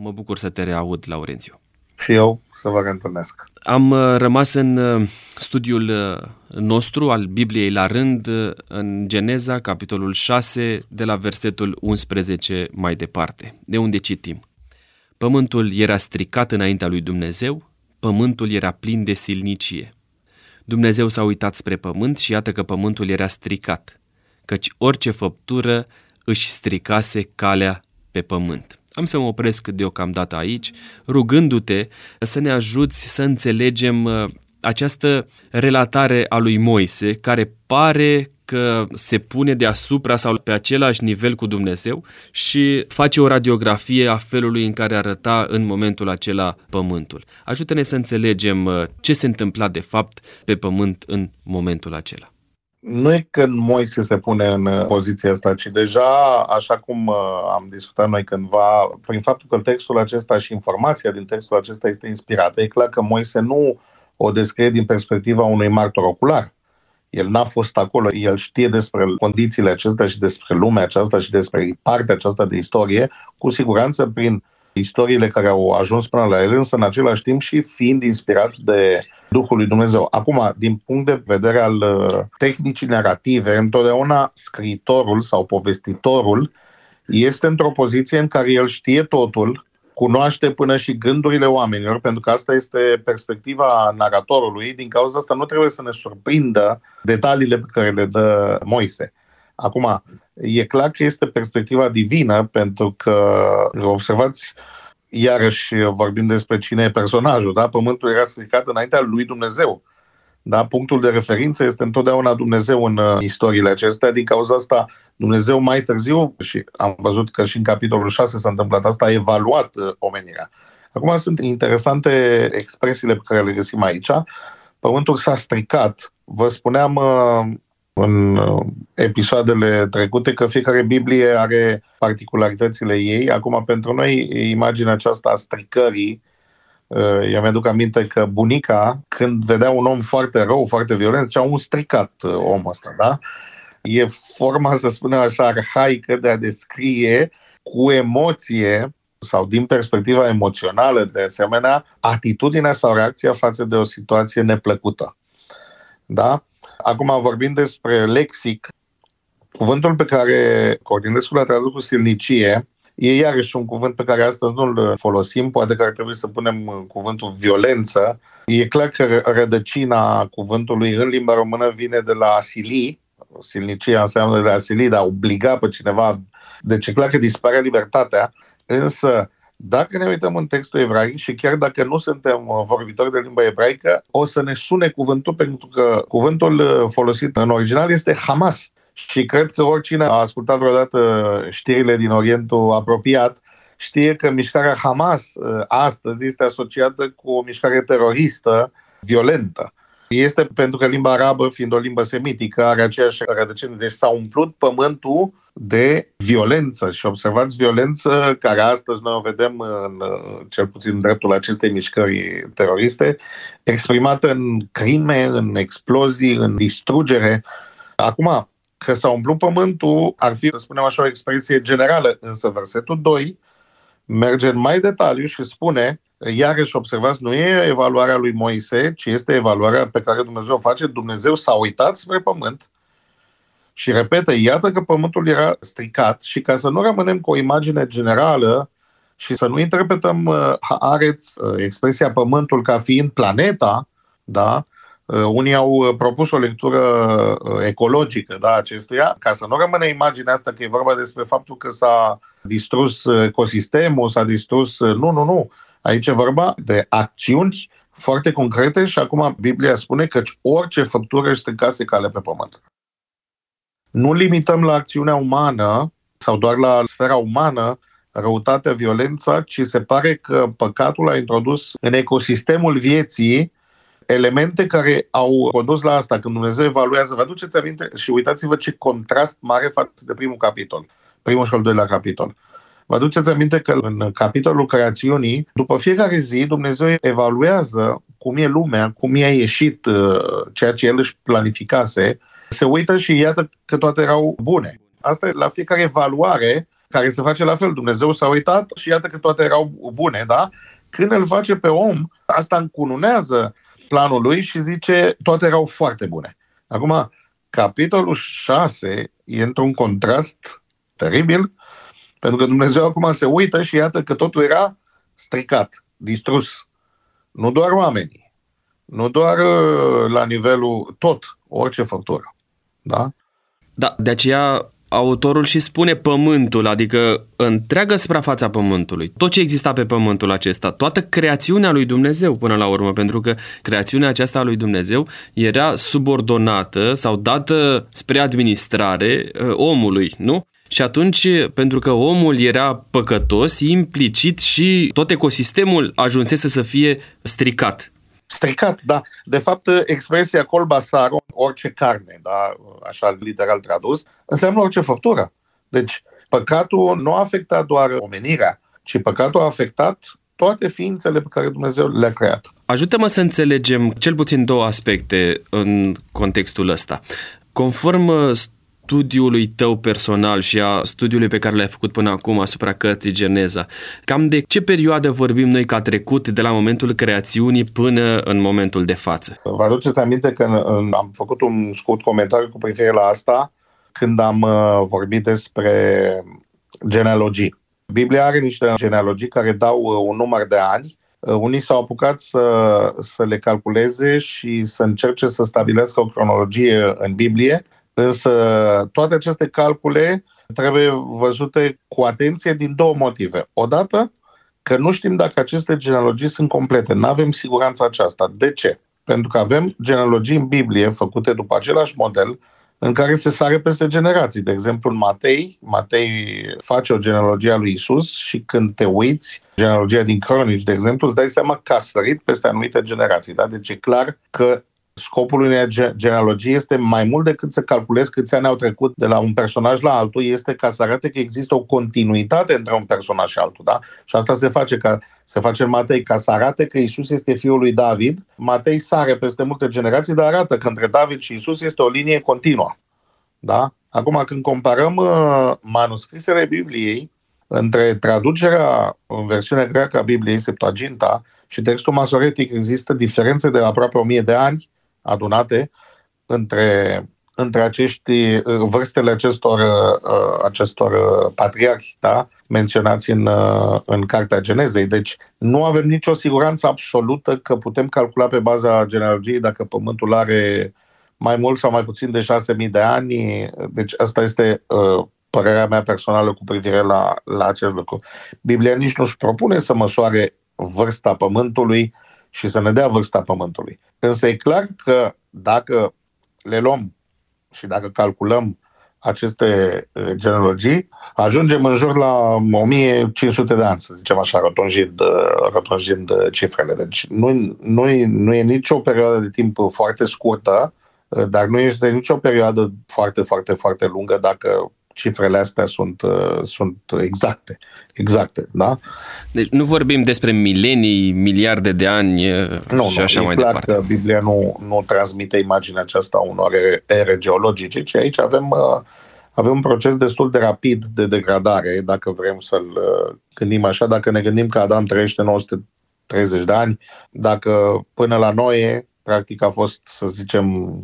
Mă bucur să te reaud, Laurențiu. Și eu să vă reîntâlnesc. Am uh, rămas în uh, studiul uh, nostru al Bibliei la rând în Geneza, capitolul 6, de la versetul 11 mai departe, de unde citim. Pământul era stricat înaintea lui Dumnezeu, pământul era plin de silnicie. Dumnezeu s-a uitat spre pământ și iată că pământul era stricat, căci orice făptură își stricase calea pe pământ. Am să mă opresc deocamdată aici, rugându-te să ne ajuți să înțelegem uh, această relatare a lui Moise, care pare că se pune deasupra sau pe același nivel cu Dumnezeu și face o radiografie a felului în care arăta în momentul acela pământul. Ajută-ne să înțelegem uh, ce se întâmpla de fapt pe pământ în momentul acela nu e când Moise se pune în uh, poziția asta, ci deja, așa cum uh, am discutat noi cândva, prin faptul că textul acesta și informația din textul acesta este inspirată, e clar că Moise nu o descrie din perspectiva unui martor ocular. El n-a fost acolo, el știe despre condițiile acestea și despre lumea aceasta și despre partea aceasta de istorie, cu siguranță prin istoriile care au ajuns până la el, însă în același timp și fiind inspirat de Duhul lui Dumnezeu. Acum, din punct de vedere al uh, tehnicii narrative, întotdeauna scriitorul sau povestitorul este într-o poziție în care el știe totul, cunoaște până și gândurile oamenilor, pentru că asta este perspectiva naratorului, din cauza asta nu trebuie să ne surprindă detaliile pe care le dă Moise. Acum, e clar că este perspectiva divină, pentru că, observați, iarăși vorbim despre cine e personajul, da? Pământul era stricat înaintea lui Dumnezeu. Da? Punctul de referință este întotdeauna Dumnezeu în uh, istoriile acestea. Din cauza asta, Dumnezeu mai târziu, și am văzut că și în capitolul 6 s-a întâmplat asta, a evaluat uh, omenirea. Acum sunt interesante expresiile pe care le găsim aici. Pământul s-a stricat. Vă spuneam uh, în uh, episoadele trecute că fiecare Biblie are particularitățile ei. Acum, pentru noi, imaginea aceasta a stricării, uh, eu mi-aduc aminte că bunica, când vedea un om foarte rău, foarte violent, zicea un stricat uh, omul ăsta, da? E forma, să spunem așa, arhaică de a descrie cu emoție sau din perspectiva emoțională, de asemenea, atitudinea sau reacția față de o situație neplăcută. Da? Acum, vorbind despre lexic, cuvântul pe care Cordilescu l-a tradus cu silnicie e iarăși un cuvânt pe care astăzi nu-l folosim, poate că ar trebui să punem cuvântul violență. E clar că rădăcina cuvântului în limba română vine de la asili, silnicia înseamnă de asili, de a obliga pe cineva, deci e clar că dispare libertatea, însă dacă ne uităm în textul evraic și chiar dacă nu suntem uh, vorbitori de limba ebraică, o să ne sune cuvântul pentru că cuvântul uh, folosit în original este Hamas. Și cred că oricine a ascultat vreodată știrile din Orientul apropiat știe că mișcarea Hamas uh, astăzi este asociată cu o mișcare teroristă violentă. Este pentru că limba arabă, fiind o limbă semitică, are aceeași rădăcină. Deci s-a umplut pământul de violență și observați violență care astăzi noi o vedem în, cel puțin în dreptul acestei mișcări teroriste, exprimată în crime, în explozii, în distrugere. Acum, că s-a umplut pământul ar fi, să spunem așa, o expresie generală, însă versetul 2 merge în mai detaliu și spune, iarăși observați, nu e evaluarea lui Moise, ci este evaluarea pe care Dumnezeu o face. Dumnezeu s-a uitat spre pământ și repetă, iată că pământul era stricat și ca să nu rămânem cu o imagine generală și să nu interpretăm uh, areț, uh, expresia pământul ca fiind planeta, da? Uh, unii au uh, propus o lectură uh, ecologică da, acestuia, ca să nu rămână imaginea asta că e vorba despre faptul că s-a distrus ecosistemul, s-a distrus... Nu, nu, nu. Aici e vorba de acțiuni foarte concrete și acum Biblia spune că orice făptură își stricase cale pe pământ nu limităm la acțiunea umană sau doar la sfera umană răutatea, violența, ci se pare că păcatul a introdus în ecosistemul vieții elemente care au condus la asta. Când Dumnezeu evaluează, vă aduceți aminte și uitați-vă ce contrast mare față de primul capitol, primul și al doilea capitol. Vă aduceți aminte că în capitolul creațiunii, după fiecare zi, Dumnezeu evaluează cum e lumea, cum i-a ieșit uh, ceea ce el își planificase se uită și iată că toate erau bune. Asta e la fiecare evaluare, care se face la fel. Dumnezeu s-a uitat și iată că toate erau bune, da? Când îl face pe om, asta încununează planul lui și zice toate erau foarte bune. Acum, capitolul 6 e într-un contrast teribil, pentru că Dumnezeu acum se uită și iată că totul era stricat, distrus. Nu doar oamenii, nu doar uh, la nivelul tot, orice făptură. Da? Da, de aceea autorul și spune pământul, adică întreaga suprafața pământului, tot ce exista pe pământul acesta, toată creațiunea lui Dumnezeu până la urmă, pentru că creațiunea aceasta a lui Dumnezeu era subordonată sau dată spre administrare uh, omului, nu? Și atunci, pentru că omul era păcătos, implicit și tot ecosistemul ajunsese să fie stricat. Stricat, da. De fapt, expresia colba saro, orice carne, da, așa literal tradus, înseamnă orice făptură. Deci, păcatul nu a afectat doar omenirea, ci păcatul a afectat toate ființele pe care Dumnezeu le-a creat. Ajută-mă să înțelegem cel puțin două aspecte în contextul ăsta. Conform studiului tău personal și a studiului pe care l-ai făcut până acum asupra cărții Geneza, cam de ce perioadă vorbim noi că a trecut de la momentul creațiunii până în momentul de față? Vă aduceți aminte că am făcut un scurt comentariu cu privire la asta când am uh, vorbit despre genealogii. Biblia are niște genealogii care dau uh, un număr de ani uh, unii s-au apucat să, să le calculeze și să încerce să stabilească o cronologie în Biblie Însă toate aceste calcule trebuie văzute cu atenție din două motive. Odată, că nu știm dacă aceste genealogii sunt complete. Nu avem siguranța aceasta. De ce? Pentru că avem genealogii în Biblie făcute după același model în care se sare peste generații. De exemplu, în Matei, Matei face o genealogie a lui Isus și când te uiți, genealogia din Cronici, de exemplu, îți dai seama că a sărit peste anumite generații. Da? Deci e clar că Scopul unei genealogii este mai mult decât să calculezi câți ani au trecut de la un personaj la altul, este ca să arate că există o continuitate între un personaj și altul. Da? Și asta se face, ca, se face în Matei ca să arate că Isus este fiul lui David. Matei sare peste multe generații, dar arată că între David și Isus este o linie continuă. Da? Acum, când comparăm uh, manuscrisele Bibliei, între traducerea în versiune greacă a Bibliei, Septuaginta, și textul masoretic există diferențe de aproape 1000 de ani, adunate între, între acești, uh, vârstele acestor, uh, acestor uh, patriarhi da? menționați în, în Cartea Genezei. Deci nu avem nicio siguranță absolută că putem calcula pe baza genealogiei dacă Pământul are mai mult sau mai puțin de 6.000 de ani. Deci asta este uh, părerea mea personală cu privire la, la acest lucru. Biblia nici nu-și propune să măsoare vârsta Pământului și să ne dea vârsta Pământului. Însă e clar că dacă le luăm și dacă calculăm aceste uh, genealogii, ajungem în jur la 1500 de ani, să zicem așa, rotunjind, uh, rotunjind uh, cifrele. Deci nu, nu, nu e nicio perioadă de timp foarte scurtă, dar nu este nicio perioadă foarte, foarte, foarte lungă dacă cifrele astea sunt, uh, sunt exacte. Exacte, da? Deci nu vorbim despre milenii, miliarde de ani nu, și așa nu, mai clar departe. Că Biblia nu, nu transmite imaginea aceasta unor ere geologice, ci aici avem, uh, avem un proces destul de rapid de degradare, dacă vrem să-l uh, gândim așa, dacă ne gândim că Adam trăiește 930 de ani, dacă până la noi, practic a fost, să zicem,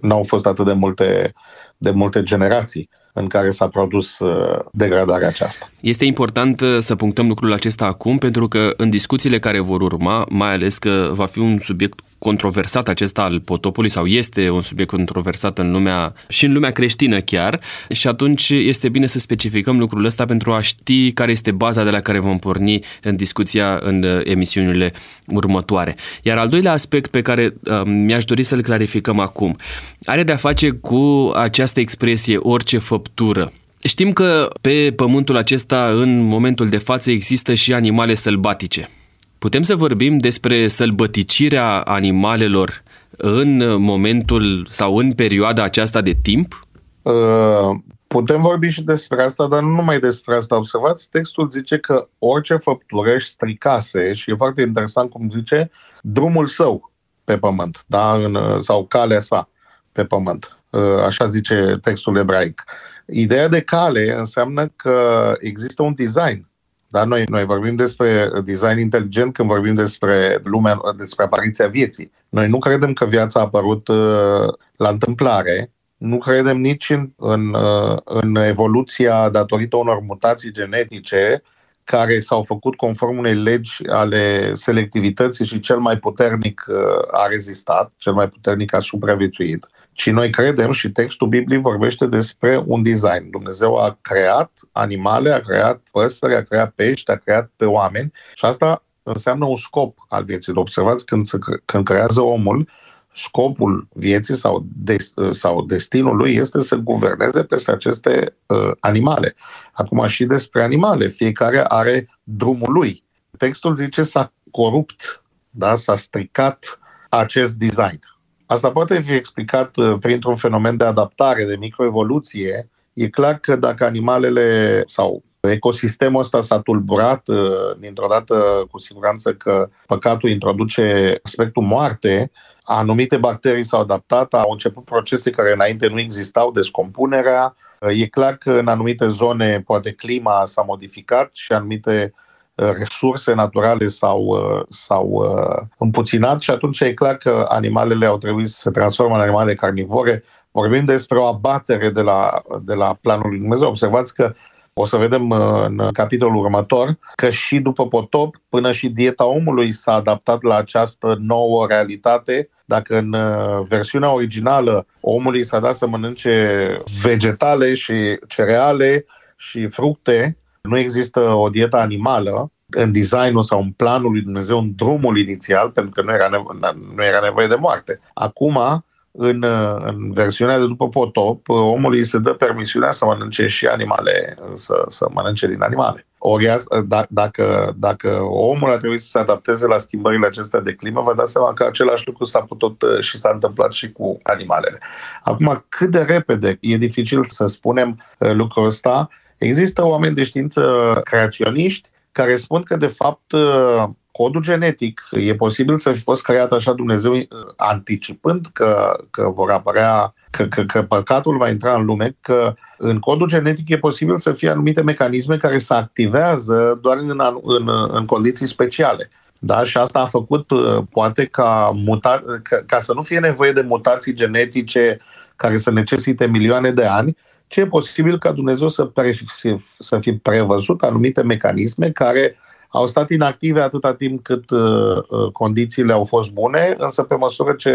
n-au fost atât de multe, de multe generații în care s-a produs uh, degradarea aceasta. Este important uh, să punctăm lucrul acesta acum, pentru că în discuțiile care vor urma, mai ales că va fi un subiect controversat acesta al potopului sau este un subiect controversat în lumea și în lumea creștină chiar și atunci este bine să specificăm lucrul ăsta pentru a ști care este baza de la care vom porni în discuția în uh, emisiunile următoare. Iar al doilea aspect pe care uh, mi-aș dori să-l clarificăm acum are de-a face cu această expresie orice făptură. Știm că pe pământul acesta, în momentul de față, există și animale sălbatice. Putem să vorbim despre sălbăticirea animalelor în momentul sau în perioada aceasta de timp? Uh, putem vorbi și despre asta, dar nu numai despre asta. Observați, textul zice că orice făptură își stricase și e foarte interesant cum zice drumul său pe pământ, da? în, sau calea sa pe pământ. Uh, așa zice textul ebraic. Ideea de cale înseamnă că există un design. Da? Noi, noi vorbim despre design inteligent când vorbim despre lumea, despre apariția vieții. Noi nu credem că viața a apărut uh, la întâmplare, nu credem nici în, în, uh, în evoluția datorită unor mutații genetice care s-au făcut conform unei legi ale selectivității și cel mai puternic uh, a rezistat, cel mai puternic a supraviețuit. Ci noi credem și textul Bibliei vorbește despre un design. Dumnezeu a creat animale, a creat păsări, a creat pești, a creat pe oameni și asta înseamnă un scop al vieții. Observați când, se, când creează omul, scopul vieții sau, des, sau destinul lui este să guverneze peste aceste uh, animale. Acum și despre animale, fiecare are drumul lui. Textul zice s-a corupt, da? s-a stricat acest design. Asta poate fi explicat uh, printr-un fenomen de adaptare, de microevoluție. E clar că dacă animalele sau ecosistemul ăsta s-a tulburat uh, dintr-o dată, cu siguranță că păcatul introduce aspectul moarte, anumite bacterii s-au adaptat, au început procese care înainte nu existau, descompunerea. E clar că în anumite zone poate clima s-a modificat și anumite uh, resurse naturale s-au, uh, s-au uh, împuținat și atunci e clar că animalele au trebuit să se transformă în animale carnivore. Vorbim despre o abatere de la, de la planul lui Dumnezeu. Observați că o să vedem în capitolul următor că și după potop, până și dieta omului s-a adaptat la această nouă realitate dacă în uh, versiunea originală omului s-a dat să mănânce vegetale și cereale și fructe, nu există o dietă animală, în designul sau în planul lui Dumnezeu, în drumul inițial, pentru că nu era, nevo- nu era nevoie de moarte. Acum, în, în versiunea de după potop, omului se dă permisiunea să mănânce și animale, să, să mănânce din animale. Ori da, dacă, dacă omul a trebuit să se adapteze la schimbările acestea de climă, vă dați seama că același lucru s-a putut uh, și s-a întâmplat și cu animalele. Acum, cât de repede e dificil să spunem uh, lucrul ăsta, există oameni de știință creaționiști care spun că, de fapt, uh, codul genetic e posibil să fi fost creat așa Dumnezeu anticipând că, că vor apărea, că, că, că păcatul va intra în lume, că în codul genetic e posibil să fie anumite mecanisme care se activează doar în, în, în condiții speciale. Da? Și asta a făcut, poate, ca, muta- ca, ca să nu fie nevoie de mutații genetice care să necesite milioane de ani, ce e posibil ca Dumnezeu să, pre- să fi prevăzut anumite mecanisme care au stat inactive atâta timp cât uh, uh, condițiile au fost bune, însă pe măsură ce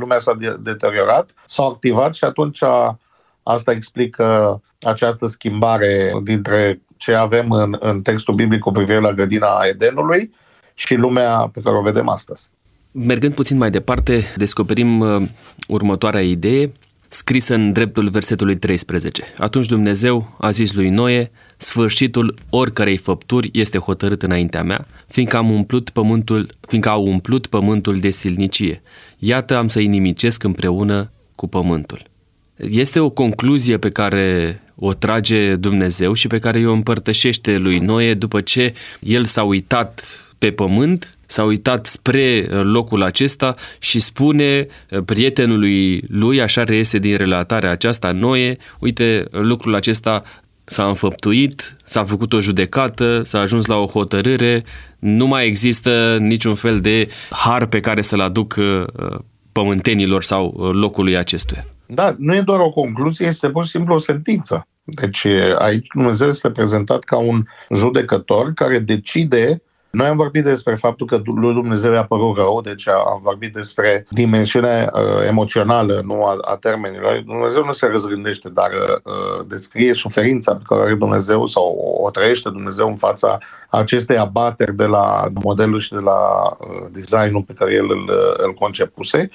lumea s-a de- deteriorat, s-au activat și atunci a, asta explică această schimbare dintre ce avem în, în textul biblic cu privire la grădina Edenului și lumea pe care o vedem astăzi. Mergând puțin mai departe, descoperim uh, următoarea idee scrisă în dreptul versetului 13. Atunci Dumnezeu a zis lui Noe, sfârșitul oricărei făpturi este hotărât înaintea mea, fiindcă, am umplut pământul, fiindcă au umplut pământul de silnicie. Iată am să inimicesc împreună cu pământul. Este o concluzie pe care o trage Dumnezeu și pe care o împărtășește lui Noe după ce el s-a uitat pe pământ, s-a uitat spre uh, locul acesta și spune uh, prietenului lui, așa reiese din relatarea aceasta, Noe, uite, lucrul acesta s-a înfăptuit, s-a făcut o judecată, s-a ajuns la o hotărâre, nu mai există niciun fel de har pe care să-l aduc uh, pământenilor sau locului acestuia. Da, nu e doar o concluzie, este pur și simplu o sentință. Deci aici Dumnezeu este prezentat ca un judecător care decide noi am vorbit despre faptul că lui Dumnezeu a părut rău, deci am vorbit despre dimensiunea uh, emoțională, nu a, a termenilor. Dumnezeu nu se răzgândește, dar uh, descrie suferința pe care are Dumnezeu sau o trăiește Dumnezeu în fața acestei abateri de la modelul și de la uh, designul pe care el îl, îl concepuse.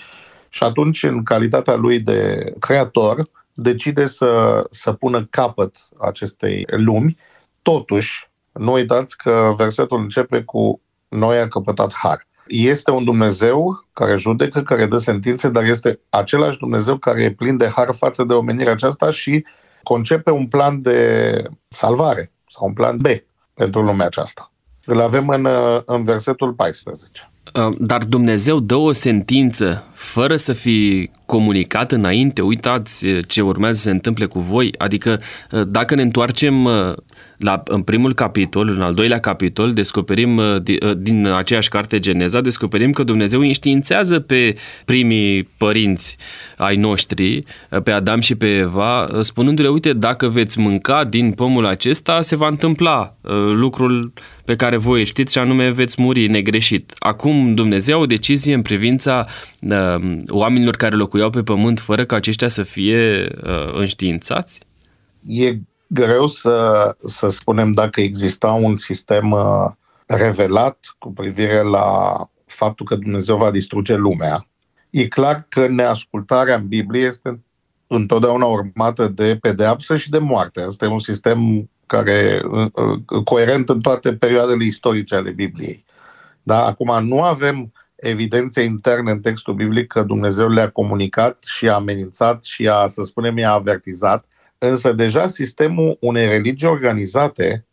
Și atunci, în calitatea lui de creator, decide să, să pună capăt acestei lumi. Totuși, nu uitați că versetul începe cu noi a căpătat har. Este un Dumnezeu care judecă, care dă sentințe, dar este același Dumnezeu care e plin de har față de omenirea aceasta și concepe un plan de salvare sau un plan B pentru lumea aceasta. Îl avem în, în versetul 14. Uh, dar Dumnezeu dă o sentință fără să fi comunicat înainte, uitați ce urmează să se întâmple cu voi? Adică dacă ne întoarcem la, în primul capitol, în al doilea capitol, descoperim din aceeași carte Geneza, descoperim că Dumnezeu înștiințează pe primii părinți ai noștri, pe Adam și pe Eva, spunându-le, uite, dacă veți mânca din pomul acesta, se va întâmpla lucrul pe care voi știți și anume veți muri negreșit. Acum Dumnezeu o decizie în privința uh, oamenilor care locuiau pe pământ fără ca aceștia să fie uh, înștiințați? E greu să, să spunem dacă exista un sistem uh, revelat cu privire la faptul că Dumnezeu va distruge lumea. E clar că neascultarea în Biblie este întotdeauna urmată de pedeapsă și de moarte. Asta e un sistem care uh, uh, coerent în toate perioadele istorice ale Bibliei. Da? Acum nu avem evidențe interne în textul biblic că Dumnezeu le-a comunicat și a amenințat și a, să spunem, i-a avertizat, însă deja sistemul unei religii organizate,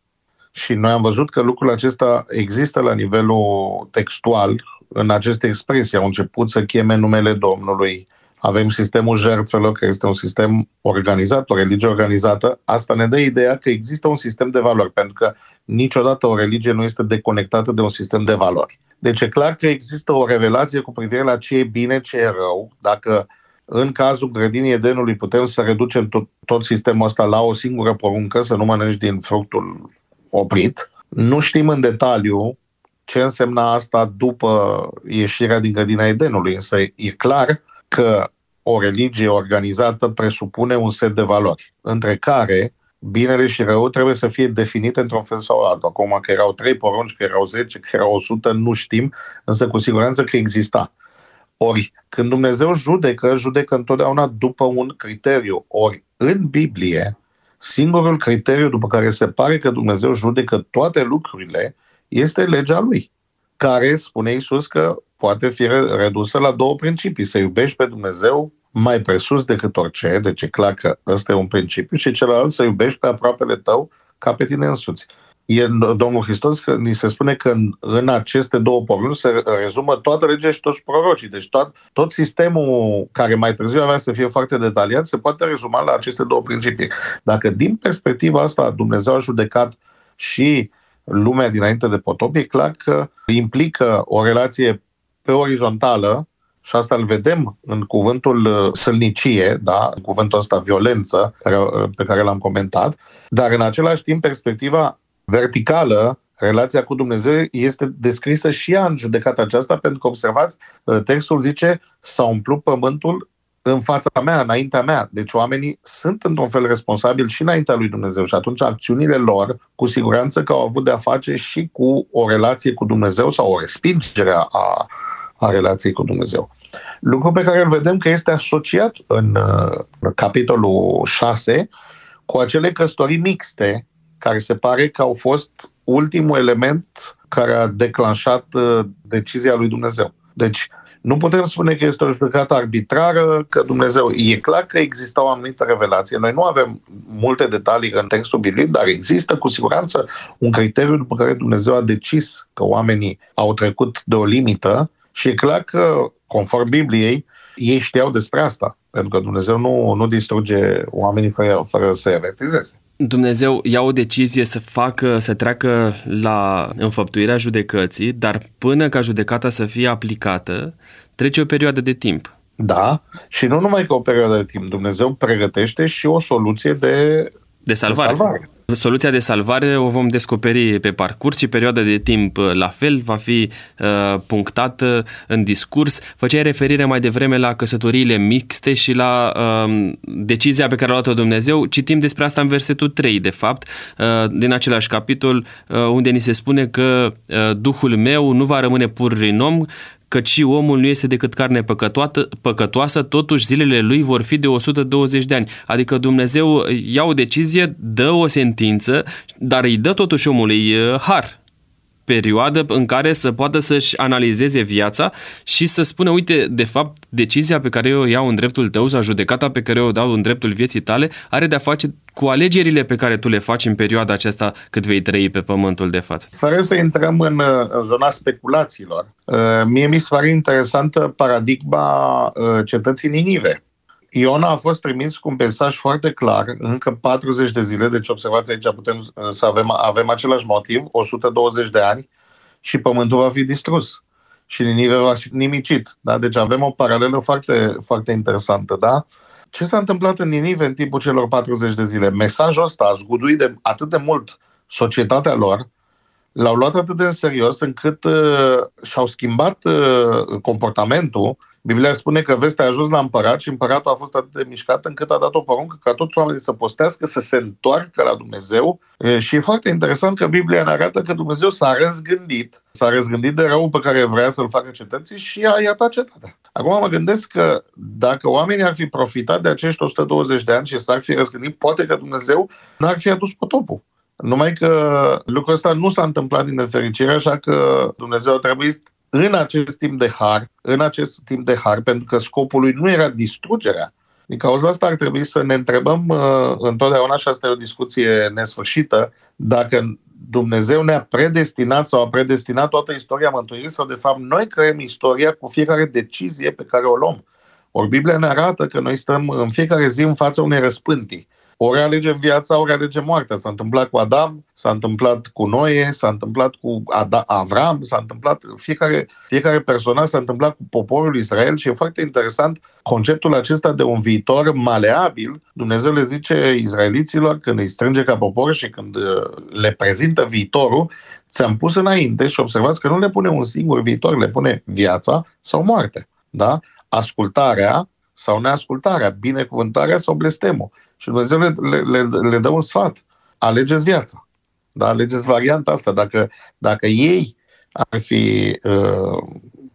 și noi am văzut că lucrul acesta există la nivelul textual, în aceste expresii, au început să cheme numele Domnului, avem sistemul jertfelor, care este un sistem organizat, o religie organizată. Asta ne dă ideea că există un sistem de valori, pentru că niciodată o religie nu este deconectată de un sistem de valori. Deci e clar că există o revelație cu privire la ce e bine, ce e rău. Dacă în cazul grădinii Edenului putem să reducem tot, tot sistemul ăsta la o singură poruncă, să nu mănânci din fructul oprit, nu știm în detaliu ce însemna asta după ieșirea din grădina Edenului, însă e clar că o religie organizată presupune un set de valori, între care binele și rău trebuie să fie definite într-un fel sau altul. Acum că erau trei porunci, că erau zece, că erau 100, nu știm, însă cu siguranță că exista. Ori, când Dumnezeu judecă, judecă întotdeauna după un criteriu. Ori, în Biblie, singurul criteriu după care se pare că Dumnezeu judecă toate lucrurile este legea lui, care spune Isus că poate fi redusă la două principii. Să iubești pe Dumnezeu mai presus decât orice, deci e clar că ăsta e un principiu, și celălalt să iubești pe aproapele tău ca pe tine însuți. E Domnul Hristos că ni se spune că în, în aceste două porunci se rezumă toată legea și toți prorocii. Deci tot, tot sistemul care mai târziu avea să fie foarte detaliat se poate rezuma la aceste două principii. Dacă din perspectiva asta Dumnezeu a judecat și lumea dinainte de potop, e clar că implică o relație pe orizontală, și asta îl vedem în cuvântul uh, sălnicie, da? în cuvântul ăsta violență, uh, pe care l-am comentat, dar în același timp perspectiva verticală, relația cu Dumnezeu este descrisă și ea în judecata aceasta, pentru că, observați, uh, textul zice s-a umplut pământul în fața mea, înaintea mea. Deci oamenii sunt într-un fel responsabili și înaintea lui Dumnezeu și atunci acțiunile lor, cu siguranță că au avut de-a face și cu o relație cu Dumnezeu sau o respingere a a relației cu Dumnezeu. Lucru pe care îl vedem că este asociat în, în capitolul 6 cu acele căsătorii mixte, care se pare că au fost ultimul element care a declanșat uh, decizia lui Dumnezeu. Deci, nu putem spune că este o judecată arbitrară, că Dumnezeu... E clar că există o anumită revelație. Noi nu avem multe detalii în textul biblic, dar există cu siguranță un criteriu după care Dumnezeu a decis că oamenii au trecut de o limită și e clar că, conform Bibliei, ei știau despre asta, pentru că Dumnezeu nu, nu distruge oamenii fără, fără să-i avertizeze. Dumnezeu ia o decizie să facă, să treacă la înfăptuirea judecății, dar până ca judecata să fie aplicată, trece o perioadă de timp. Da, și nu numai că o perioadă de timp, Dumnezeu pregătește și o soluție de, de salvare. De salvare. Soluția de salvare o vom descoperi pe parcurs și perioada de timp uh, la fel va fi uh, punctată în discurs. Făceai referire mai devreme la căsătoriile mixte și la uh, decizia pe care a luat-o Dumnezeu. Citim despre asta în versetul 3, de fapt, uh, din același capitol, uh, unde ni se spune că uh, Duhul meu nu va rămâne pur în om, căci și omul nu este decât carne păcătoată, păcătoasă, totuși zilele lui vor fi de 120 de ani. Adică Dumnezeu ia o decizie, dă o sentință, dar îi dă totuși omului har perioadă în care să poată să-și analizeze viața și să spună, uite, de fapt, decizia pe care eu o iau în dreptul tău sau judecata pe care eu o dau în dreptul vieții tale are de-a face cu alegerile pe care tu le faci în perioada aceasta cât vei trăi pe pământul de față. Fără să intrăm în, în zona speculațiilor, uh, mie mi se pare interesantă paradigma uh, cetății Ninive. Iona a fost trimis cu un mesaj foarte clar, încă 40 de zile, deci observați aici, putem uh, să avem, avem același motiv, 120 de ani, și pământul va fi distrus și Ninive va fi nimicit. Da? Deci avem o paralelă foarte, foarte interesantă. Da? Ce s-a întâmplat în Ninive în timpul celor 40 de zile? Mesajul ăsta a zguduit de, atât de mult societatea lor, l-au luat atât de în serios încât uh, și-au schimbat uh, comportamentul Biblia spune că vestea a ajuns la împărat și împăratul a fost atât de mișcat încât a dat o poruncă ca toți oamenii să postească, să se întoarcă la Dumnezeu. Și e foarte interesant că Biblia ne arată că Dumnezeu s-a răzgândit, s-a răzgândit de rău pe care vrea să-l facă cetății și a iertat cetatea. Acum mă gândesc că dacă oamenii ar fi profitat de acești 120 de ani și s-ar fi răzgândit, poate că Dumnezeu n-ar fi adus potopul. Numai că lucrul ăsta nu s-a întâmplat din nefericire, așa că Dumnezeu a trebuit în acest timp de har, în acest timp de har, pentru că scopul lui nu era distrugerea. Din cauza asta ar trebui să ne întrebăm uh, întotdeauna, și asta e o discuție nesfârșită, dacă Dumnezeu ne-a predestinat sau a predestinat toată istoria mântuirii sau de fapt noi creăm istoria cu fiecare decizie pe care o luăm. Ori Biblia ne arată că noi stăm în fiecare zi în fața unei răspântii. Ori alegem viața, ori alegem moartea. S-a întâmplat cu Adam, s-a întâmplat cu Noe, s-a întâmplat cu Ad- Avram, s-a întâmplat, fiecare, fiecare personaj s-a întâmplat cu poporul Israel și e foarte interesant conceptul acesta de un viitor maleabil. Dumnezeu le zice izraeliților când îi strânge ca popor și când uh, le prezintă viitorul, ți-am pus înainte și observați că nu le pune un singur viitor, le pune viața sau moarte. Da? Ascultarea sau neascultarea, binecuvântarea sau blestemul. Și Dumnezeu le, le, le, le dă un sfat. Alegeți viața. Da? Alegeți varianta asta. Dacă, dacă ei ar fi uh,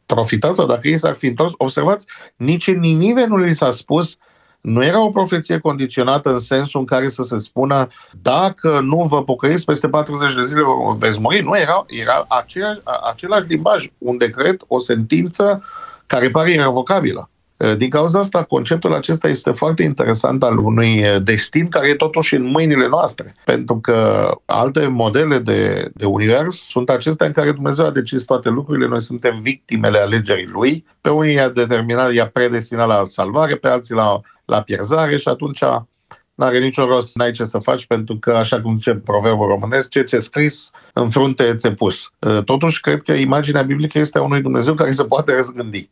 profitat sau dacă ei s-ar fi întors, observați, nici în Ninive nu li s-a spus nu era o profeție condiționată în sensul în care să se spună dacă nu vă pocăiți peste 40 de zile veți muri. Nu, era, era aceeași, același limbaj, un decret, o sentință care pare irrevocabilă. Eh, din cauza asta, conceptul acesta este foarte interesant al unui eh, destin care e totuși în mâinile noastre. Pentru că alte modele de, de univers sunt acestea în care Dumnezeu a decis toate lucrurile, noi suntem victimele alegerii Lui. Pe unii i-a determinat, i-a predestinat la salvare, pe alții la, la pierzare și atunci n-are niciun rost, n-ai ce să faci, pentru că, așa cum zice proverbul românesc, ce ți-e scris, în frunte ți-e pus. Eh, totuși, cred că imaginea biblică este a unui Dumnezeu care se poate răzgândi.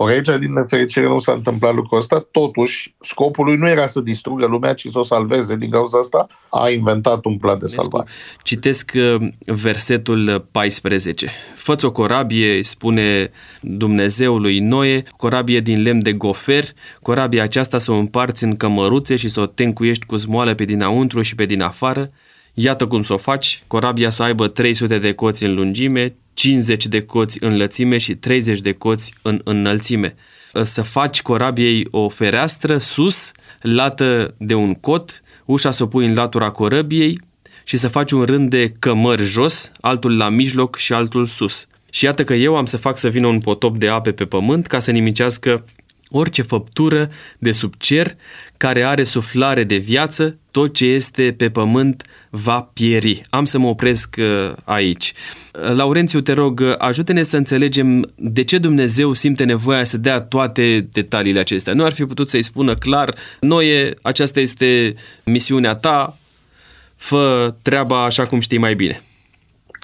Ori aici, din nefericire, nu s-a întâmplat lucrul ăsta. Totuși, scopul lui nu era să distrugă lumea, ci să o salveze. Din cauza asta, a inventat un plan de salvare. Citesc uh, versetul 14. Făți o corabie, spune Dumnezeului Noe, corabie din lemn de gofer, corabia aceasta să o împarți în cămăruțe și să o tencuiești cu zmoală pe dinăuntru și pe din afară. Iată cum să o faci, corabia să aibă 300 de coți în lungime, 50 de coți în lățime și 30 de coți în înălțime. Să faci corabiei o fereastră sus, lată de un cot, ușa să o pui în latura corăbiei și să faci un rând de cămări jos, altul la mijloc și altul sus. Și iată că eu am să fac să vină un potop de ape pe pământ ca să nimicească orice făptură de sub cer care are suflare de viață, tot ce este pe pământ va pieri. Am să mă opresc uh, aici. Laurențiu, te rog, uh, ajută-ne să înțelegem de ce Dumnezeu simte nevoia să dea toate detaliile acestea. Nu ar fi putut să-i spună clar, Noie, aceasta este misiunea ta, fă treaba așa cum știi mai bine.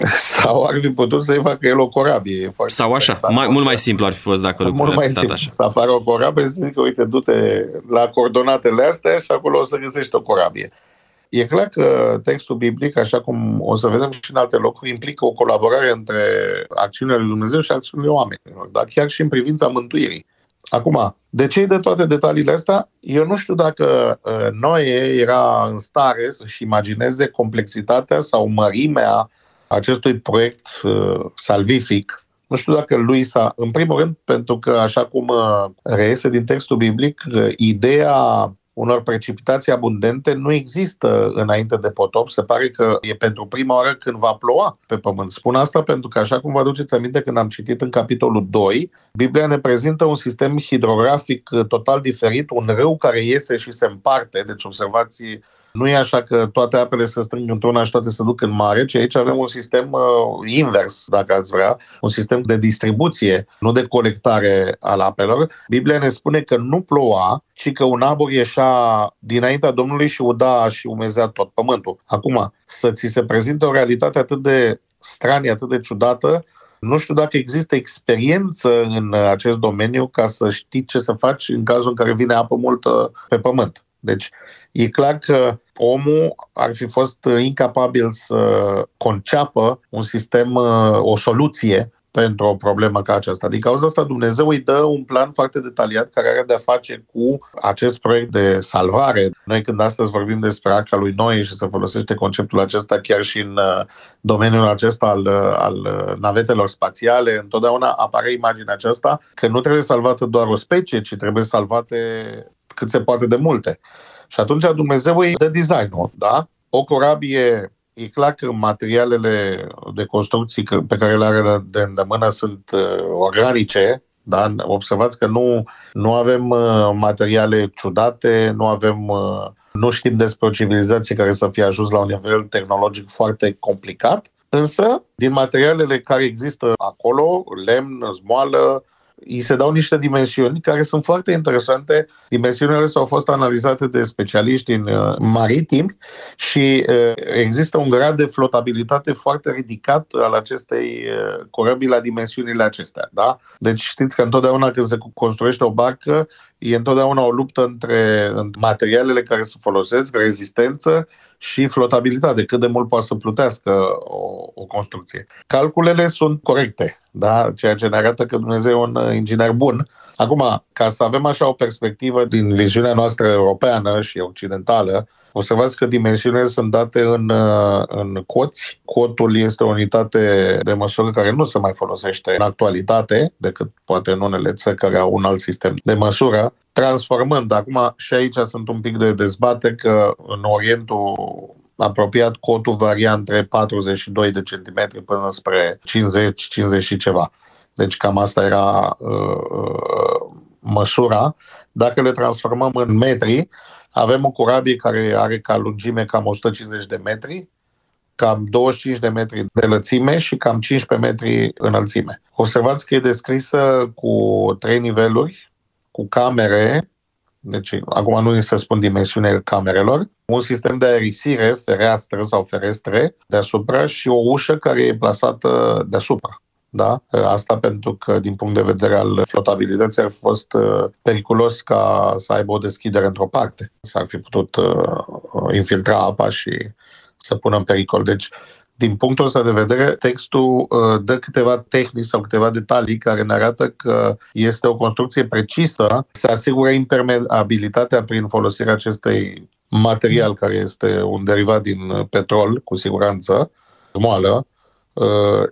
Sau ar fi putut să-i facă el o corabie. Sau așa, mai, mult mai simplu ar fi fost dacă lucrurile ar fi stat așa. Să apară o corabie și să zică, uite, du-te la coordonatele astea și acolo o să găsești o corabie. E clar că textul biblic, așa cum o să vedem și în alte locuri, implică o colaborare între acțiunile lui Dumnezeu și acțiunile oamenilor, dar chiar și în privința mântuirii. Acum, de ce de toate detaliile astea? Eu nu știu dacă uh, Noe era în stare să-și imagineze complexitatea sau mărimea acestui proiect uh, salvific, nu știu dacă lui s-a, în primul rând, pentru că, așa cum uh, reiese din textul biblic, uh, ideea unor precipitații abundente nu există înainte de potop. Se pare că e pentru prima oară când va ploua pe pământ. Spun asta pentru că, așa cum vă aduceți aminte când am citit în capitolul 2, Biblia ne prezintă un sistem hidrografic total diferit, un râu care iese și se împarte, deci observații nu e așa că toate apele se strâng într-una și toate se duc în mare, ci aici avem un sistem uh, invers, dacă ați vrea, un sistem de distribuție, nu de colectare al apelor. Biblia ne spune că nu ploua, ci că un abur ieșea dinaintea Domnului și uda și umezea tot pământul. Acum, să ți se prezinte o realitate atât de stranie, atât de ciudată, nu știu dacă există experiență în acest domeniu ca să știi ce să faci în cazul în care vine apă multă pe pământ. Deci, e clar că omul ar fi fost incapabil să conceapă un sistem, o soluție pentru o problemă ca aceasta. Din cauza asta Dumnezeu îi dă un plan foarte detaliat care are de-a face cu acest proiect de salvare. Noi când astăzi vorbim despre arca lui Noe și se folosește conceptul acesta chiar și în uh, domeniul acesta al, uh, al uh, navetelor spațiale, întotdeauna apare imaginea aceasta că nu trebuie salvată doar o specie, ci trebuie salvate cât se poate de multe. Și atunci Dumnezeu îi dă designul, da? O corabie E clar că materialele de construcții pe care le are de îndemână sunt uh, organice, da? Observați că nu, nu avem uh, materiale ciudate, nu avem uh, nu știm despre o civilizație care să fie ajuns la un nivel tehnologic foarte complicat, însă din materialele care există acolo, lemn, zmoală, îi se dau niște dimensiuni care sunt foarte interesante. Dimensiunile astea au fost analizate de specialiști în uh, maritimi și uh, există un grad de flotabilitate foarte ridicat al acestei uh, corăbii la dimensiunile acestea. Da? Deci știți că întotdeauna când se construiește o barcă, e întotdeauna o luptă între, între materialele care se folosesc, rezistență și flotabilitate, cât de mult poate să plutească o, o construcție. Calculele sunt corecte, da? ceea ce ne arată că Dumnezeu e un inginer bun. Acum, ca să avem așa o perspectivă din viziunea noastră europeană și occidentală, Observați că dimensiunile sunt date în, în coți. Cotul este o unitate de măsură care nu se mai folosește în actualitate, decât poate în unele țări care au un alt sistem de măsură, transformând. Acum și aici sunt un pic de dezbate că în Orientul apropiat cotul varia între 42 de centimetri până spre 50-50 și ceva. Deci cam asta era uh, uh, măsura. Dacă le transformăm în metri, avem o corabie care are ca lungime cam 150 de metri, cam 25 de metri de lățime și cam 15 metri înălțime. Observați că e descrisă cu trei niveluri, cu camere, deci acum nu ni se spun dimensiunile camerelor, un sistem de aerisire, fereastră sau ferestre deasupra și o ușă care e plasată deasupra. Da? Asta pentru că, din punct de vedere al flotabilității, ar fi fost uh, periculos ca să aibă o deschidere într-o parte. S-ar fi putut uh, infiltra apa și să pună în pericol. Deci, din punctul ăsta de vedere, textul uh, dă câteva tehnici sau câteva detalii care ne arată că este o construcție precisă, se asigură impermeabilitatea prin folosirea acestei material care este un derivat din petrol, cu siguranță, moală, Uh,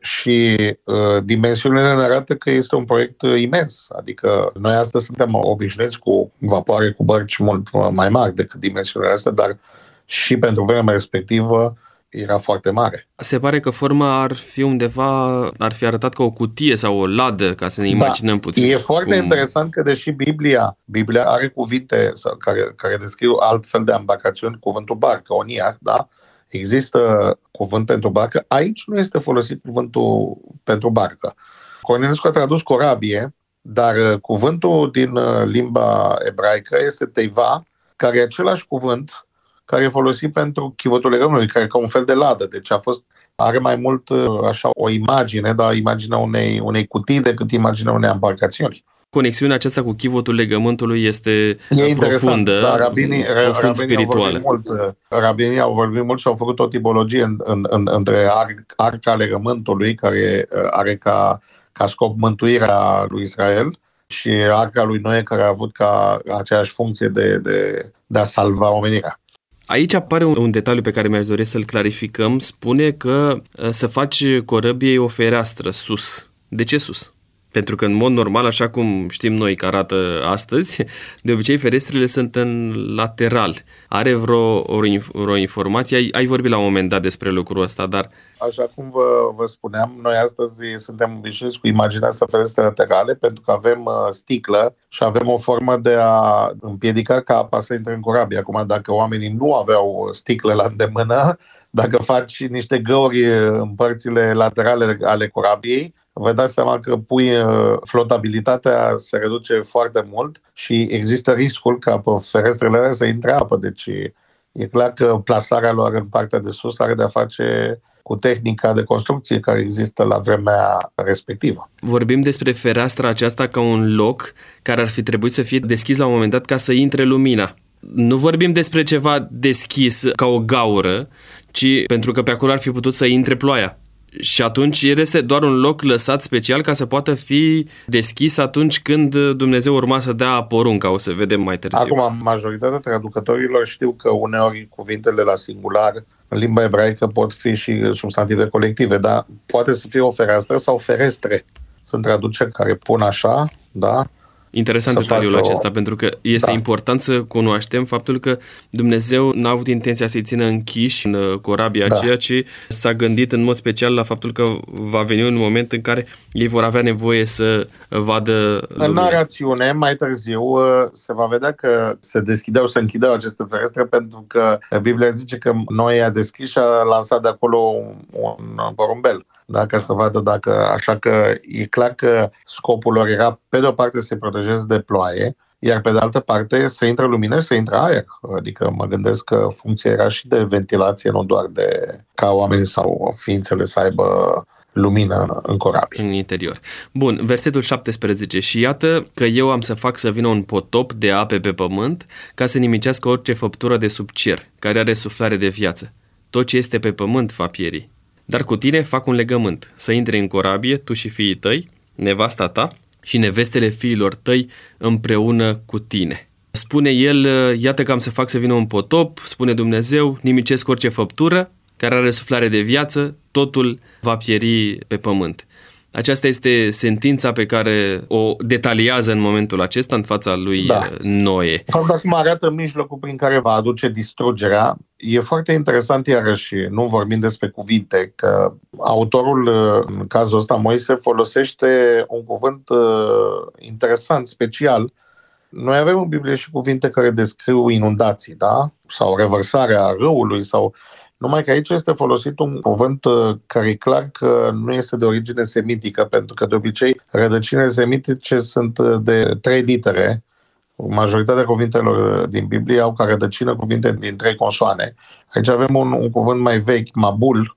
și uh, dimensiunile ne arată că este un proiect uh, imens. Adică noi astăzi suntem obișnuiți cu vapoare, cu bărci mult mai mari decât dimensiunile astea, dar și pentru vremea respectivă era foarte mare. Se pare că forma ar fi undeva, ar fi arătat ca o cutie sau o ladă, ca să ne da. imaginăm da. puțin. E foarte cum... interesant că deși Biblia, Biblia are cuvinte care, care descriu altfel de embarcațiuni, cuvântul barcă, oniac, da? Există cuvânt pentru barcă. Aici nu este folosit cuvântul pentru barcă. Corneliuscu a tradus corabie, dar uh, cuvântul din uh, limba ebraică este teiva, care e același cuvânt care e folosit pentru chivotul legământului, care e ca un fel de ladă. Deci a fost, are mai mult uh, așa o imagine, dar imaginea unei, unei cutii decât imaginea unei embarcațiuni conexiunea aceasta cu chivotul legământului este e profundă, da, rabinii, profund rabinii spirituală. Au mult, rabinii au vorbit mult și au făcut o tipologie în, în, în, între ar, arca legământului, care uh, are ca, ca scop mântuirea lui Israel, și arca lui Noe, care a avut ca aceeași funcție de, de, de a salva omenirea. Aici apare un, un detaliu pe care mi-aș dori să-l clarificăm. Spune că uh, să faci corăbiei o fereastră sus. De ce sus? Pentru că, în mod normal, așa cum știm noi că arată astăzi, de obicei ferestrele sunt în lateral. Are vreo, o, vreo informație? Ai, ai vorbit la un moment dat despre lucrul ăsta, dar... Așa cum vă, vă spuneam, noi astăzi suntem obișnuiți cu imaginea asta ferestre laterale pentru că avem uh, sticlă și avem o formă de a împiedica ca apa să intre în corabie. Acum, dacă oamenii nu aveau sticlă la îndemână, dacă faci niște găuri în părțile laterale ale corabiei, vă dați seama că pui uh, flotabilitatea se reduce foarte mult și există riscul ca pe ferestrele alea să intre apă. Deci e clar că plasarea lor în partea de sus are de-a face cu tehnica de construcție care există la vremea respectivă. Vorbim despre fereastra aceasta ca un loc care ar fi trebuit să fie deschis la un moment dat ca să intre lumina. Nu vorbim despre ceva deschis ca o gaură, ci pentru că pe acolo ar fi putut să intre ploaia. Și atunci el este doar un loc lăsat special ca să poată fi deschis atunci când Dumnezeu urma să dea porunca, o să vedem mai târziu. Acum, majoritatea traducătorilor știu că uneori cuvintele la singular în limba ebraică pot fi și substantive colective, dar poate să fie o fereastră sau ferestre. Sunt traduceri care pun așa, da? Interesant detaliul acesta, o... pentru că este da. important să cunoaștem faptul că Dumnezeu n-a avut intenția să-i țină închiși în uh, corabia da. aceea, ci s-a gândit în mod special la faptul că va veni un moment în care ei vor avea nevoie să vadă lumea. În narațiune, mai târziu, uh, se va vedea că se deschideau și se închideau aceste ferestre pentru că Biblia zice că noi a deschis și a lansat de acolo un porumbel da, ca să vadă dacă... Așa că e clar că scopul lor era, pe de o parte, să se protejeze de ploaie, iar pe de altă parte să intre lumină și să intre aer. Adică mă gândesc că funcția era și de ventilație, nu doar de ca oamenii sau ființele să aibă lumină în corabie. În interior. Bun, versetul 17. Și iată că eu am să fac să vină un potop de ape pe pământ ca să nimicească orice făptură de sub cer, care are suflare de viață. Tot ce este pe pământ va pieri. Dar cu tine fac un legământ, să intre în corabie, tu și fiii tăi, nevasta ta și nevestele fiilor tăi împreună cu tine. Spune el, iată că am să fac să vină un potop, spune Dumnezeu, nimicesc orice făptură care are suflare de viață, totul va pieri pe pământ. Aceasta este sentința pe care o detaliază în momentul acesta în fața lui da. Noe. Fapt, acum arată mijlocul prin care va aduce distrugerea. E foarte interesant iarăși, nu vorbim despre cuvinte, că autorul, în cazul ăsta Moise, folosește un cuvânt uh, interesant, special. Noi avem în Biblie și cuvinte care descriu inundații, da? Sau revărsarea râului, sau numai că aici este folosit un cuvânt uh, care e clar că nu este de origine semitică, pentru că de obicei rădăcinile semitice sunt uh, de trei litere. Majoritatea cuvintelor uh, din Biblie au ca rădăcină cuvinte din trei consoane. Aici avem un, un cuvânt mai vechi, mabul,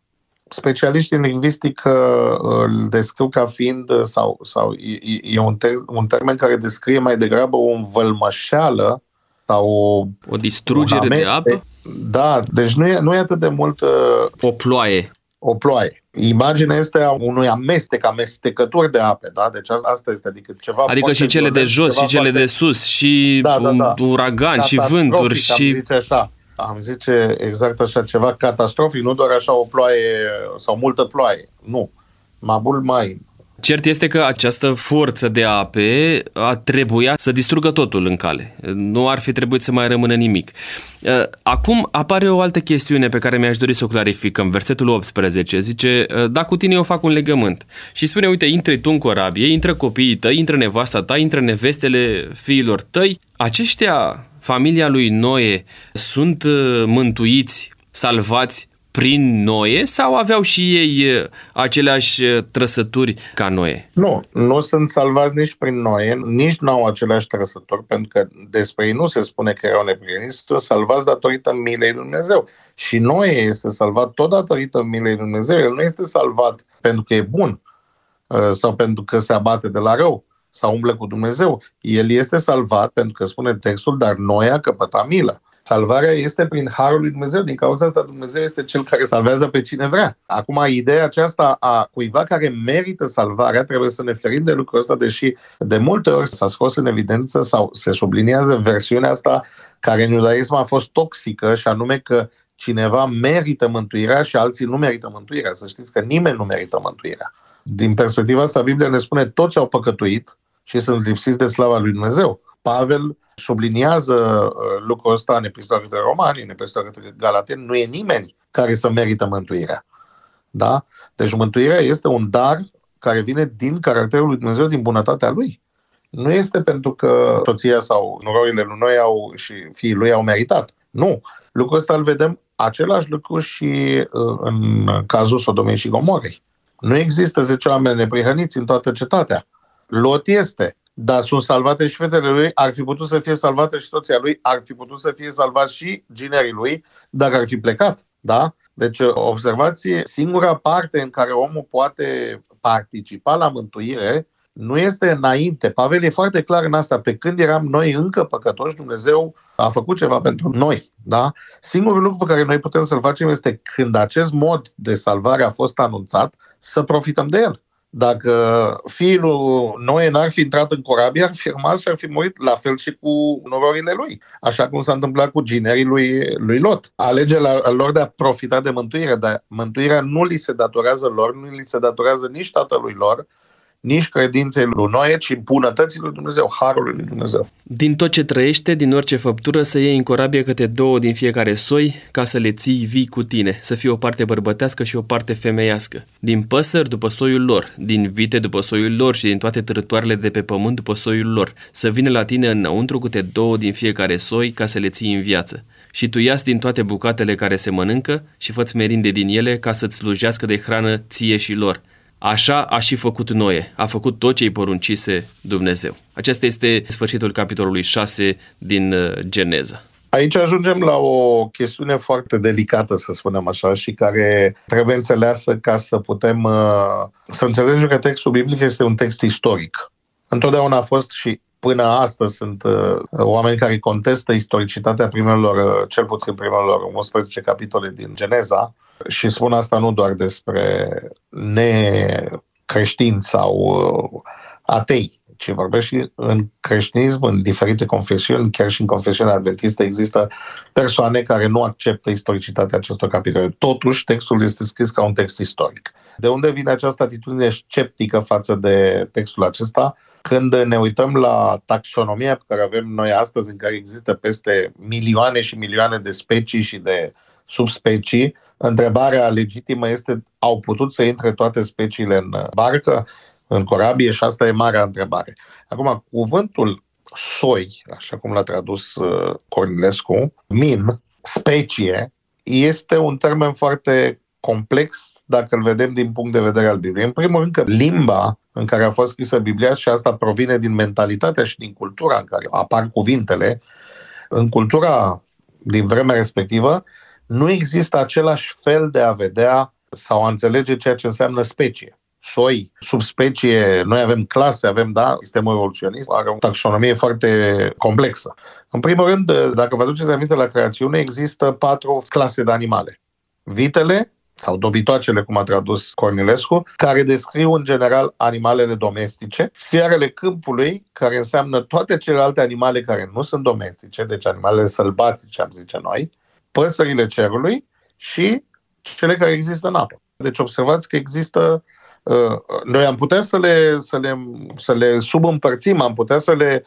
specialiștii în lingvistică îl descriu ca fiind, sau, sau e, e un, ter, un termen care descrie mai degrabă o învălmășeală sau o, o distrugere de apă? Da, deci nu e, nu e atât de mult... Uh, o ploaie. O ploaie. Imaginea este a unui amestec, amestecături de ape, da? Deci asta este, adică ceva Adică și cele de jos, și cele de sus, și da, da, da. uragan, și vânturi, și... Am zice așa, am zice exact așa ceva catastrofic, nu doar așa o ploaie sau multă ploaie, nu. Mabul mai Cert este că această forță de ape a trebuia să distrugă totul în cale. Nu ar fi trebuit să mai rămână nimic. Uh, acum apare o altă chestiune pe care mi-aș dori să o clarificăm. Versetul 18 zice, uh, da, cu tine eu fac un legământ. Și spune, uite, intre tu în corabie, intră copiii tăi, intră nevasta ta, intră nevestele fiilor tăi. Aceștia, familia lui Noe, sunt uh, mântuiți, salvați prin Noe sau aveau și ei aceleași trăsături ca Noe? Nu, nu sunt salvați nici prin Noe, nici nu au aceleași trăsături, pentru că despre ei nu se spune că erau neprieniți, sunt salvați datorită milei lui Dumnezeu. Și Noe este salvat tot datorită milei lui Dumnezeu. El nu este salvat pentru că e bun sau pentru că se abate de la rău sau umblă cu Dumnezeu. El este salvat pentru că spune textul, dar noi a căpătat milă. Salvarea este prin harul lui Dumnezeu. Din cauza asta Dumnezeu este cel care salvează pe cine vrea. Acum, ideea aceasta a cuiva care merită salvarea, trebuie să ne ferim de lucrul ăsta, deși de multe ori s-a scos în evidență sau se subliniază versiunea asta care în iudaism a fost toxică și anume că cineva merită mântuirea și alții nu merită mântuirea. Să știți că nimeni nu merită mântuirea. Din perspectiva asta, Biblia ne spune toți au păcătuit și sunt lipsiți de slava lui Dumnezeu. Pavel subliniază uh, lucrul ăsta în epistola de Romani, în epistola de Galateni, nu e nimeni care să merită mântuirea. Da? Deci mântuirea este un dar care vine din caracterul lui Dumnezeu, din bunătatea lui. Nu este pentru că soția sau nororile lui noi au și fiii lui au meritat. Nu. Lucrul ăsta îl vedem același lucru și uh, în cazul Sodomei și Gomorei. Nu există 10 oameni neprihăniți în toată cetatea. Lot este, dar sunt salvate și fetele lui, ar fi putut să fie salvate și soția lui, ar fi putut să fie salvat și ginerii lui, dacă ar fi plecat. Da? Deci, observați, singura parte în care omul poate participa la mântuire nu este înainte. Pavel e foarte clar în asta. Pe când eram noi încă păcătoși, Dumnezeu a făcut ceva pentru noi. Da? Singurul lucru pe care noi putem să-l facem este când acest mod de salvare a fost anunțat, să profităm de el. Dacă fiul Noe n-ar fi intrat în corabie, ar fi rămas și ar fi murit la fel și cu nororile lui, așa cum s-a întâmplat cu ginerii lui, lui Lot. Alegerea lor de a profita de mântuire, dar mântuirea nu li se datorează lor, nu li se datorează nici tatălui lor, nici credinței lui Noe, ci bunătății lui Dumnezeu, harului lui Dumnezeu. Din tot ce trăiește, din orice făptură, să iei în corabie câte două din fiecare soi, ca să le ții vii cu tine, să fie o parte bărbătească și o parte femeiască. Din păsări după soiul lor, din vite după soiul lor și din toate târătoarele de pe pământ după soiul lor, să vină la tine înăuntru câte două din fiecare soi, ca să le ții în viață. Și tu iați din toate bucatele care se mănâncă și fă-ți merinde din ele ca să-ți slujească de hrană ție și lor Așa a și făcut Noe, a făcut tot ce îi poruncise Dumnezeu. Acesta este sfârșitul capitolului 6 din uh, Geneza. Aici ajungem la o chestiune foarte delicată, să spunem așa, și care trebuie înțeleasă ca să putem uh, să înțelegem că textul biblic este un text istoric. Întotdeauna a fost și până astăzi sunt uh, oameni care contestă istoricitatea primelor, uh, cel puțin primelor 11 capitole din Geneza, și spun asta nu doar despre necreștini sau uh, atei, ci vorbesc și în creștinism, în diferite confesiuni, chiar și în confesiunea adventistă, există persoane care nu acceptă istoricitatea acestor capitole. Totuși, textul este scris ca un text istoric. De unde vine această atitudine sceptică față de textul acesta? Când ne uităm la taxonomia pe care avem noi astăzi, în care există peste milioane și milioane de specii și de subspecii, întrebarea legitimă este, au putut să intre toate speciile în barcă, în corabie și asta e marea întrebare. Acum, cuvântul soi, așa cum l-a tradus uh, Cornilescu, min, specie, este un termen foarte complex dacă îl vedem din punct de vedere al Bibliei. În primul rând că limba în care a fost scrisă Biblia și asta provine din mentalitatea și din cultura în care apar cuvintele, în cultura din vremea respectivă, nu există același fel de a vedea sau a înțelege ceea ce înseamnă specie. Soi, subspecie, noi avem clase, avem, da, sistemul evoluționist, are o taxonomie foarte complexă. În primul rând, dacă vă aduceți aminte la creațiune, există patru clase de animale. Vitele, sau dobitoacele, cum a tradus Cornilescu, care descriu în general animalele domestice, fiarele câmpului, care înseamnă toate celelalte animale care nu sunt domestice, deci animalele sălbatice, am zice noi, păsările cerului și cele care există în apă. Deci observați că există uh, noi am putea să le, să le, să le subîmpărțim, am putea să le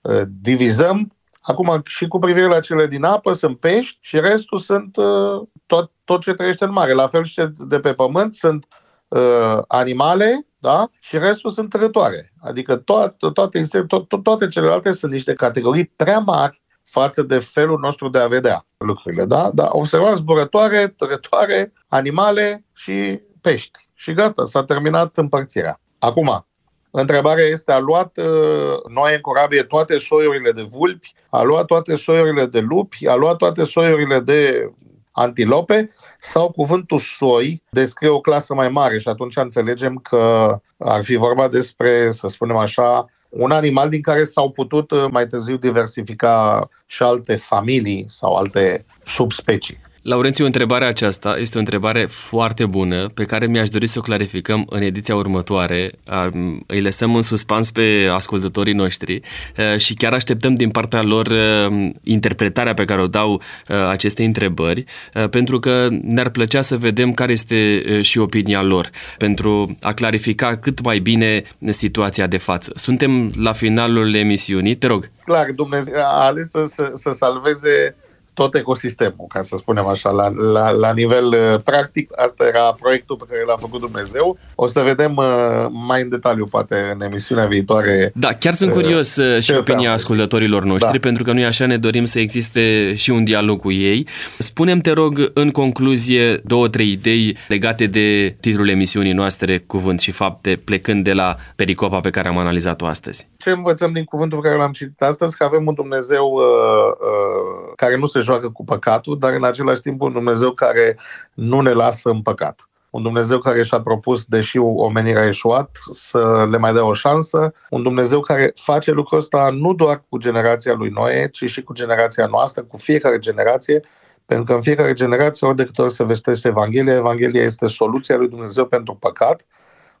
uh, divizăm. Acum, și cu privire la cele din apă, sunt pești și restul sunt uh, tot, tot ce trăiește în mare. La fel și de pe pământ sunt uh, animale da? și restul sunt trătoare. Adică toate, toate, to- to- toate celelalte sunt niște categorii prea mari față de felul nostru de a vedea lucrurile. Da? Dar observați zburătoare, trătoare, animale și pești. Și gata, s-a terminat împărțirea. Acum, întrebarea este, a luat uh, noi în corabie toate soiurile de vulpi, a luat toate soiurile de lupi, a luat toate soiurile de antilope sau cuvântul soi descrie o clasă mai mare și atunci înțelegem că ar fi vorba despre, să spunem așa, un animal din care s-au putut uh, mai târziu diversifica și alte familii sau alte subspecii. Laurențiu, întrebarea aceasta este o întrebare foarte bună pe care mi-aș dori să o clarificăm în ediția următoare. Îi lăsăm în suspans pe ascultătorii noștri și chiar așteptăm din partea lor interpretarea pe care o dau aceste întrebări, pentru că ne-ar plăcea să vedem care este și opinia lor, pentru a clarifica cât mai bine situația de față. Suntem la finalul emisiunii, te rog. Clar, Dumnezeu a ales să, să, să salveze tot ecosistemul, ca să spunem așa, la, la, la nivel uh, practic. Asta era proiectul pe care l-a făcut Dumnezeu. O să vedem uh, mai în detaliu, poate, în emisiunea viitoare. Da, chiar sunt uh, curios uh, și opinia ascultătorilor noștri, da. pentru că noi așa ne dorim să existe și un dialog cu ei. Spunem, te rog, în concluzie, două, trei idei legate de titlul emisiunii noastre, Cuvânt și Fapte, plecând de la pericopa pe care am analizat-o astăzi. Ce învățăm din cuvântul pe care l-am citit astăzi? Că avem un Dumnezeu uh, uh, care nu se joacă cu păcatul, dar în același timp un Dumnezeu care nu ne lasă în păcat. Un Dumnezeu care și-a propus, deși omenirea a eșuat, să le mai dea o șansă. Un Dumnezeu care face lucrul ăsta nu doar cu generația lui Noe, ci și cu generația noastră, cu fiecare generație, pentru că în fiecare generație, ori de câte ori se vestește Evanghelia, Evanghelia este soluția lui Dumnezeu pentru păcat,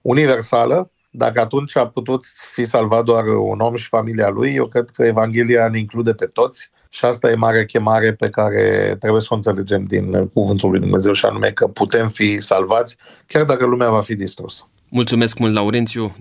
universală, dacă atunci a putut fi salvat doar un om și familia lui, eu cred că Evanghelia ne include pe toți și asta e mare chemare pe care trebuie să o înțelegem din Cuvântul lui Dumnezeu și anume că putem fi salvați chiar dacă lumea va fi distrusă. Mulțumesc mult, Laurențiu.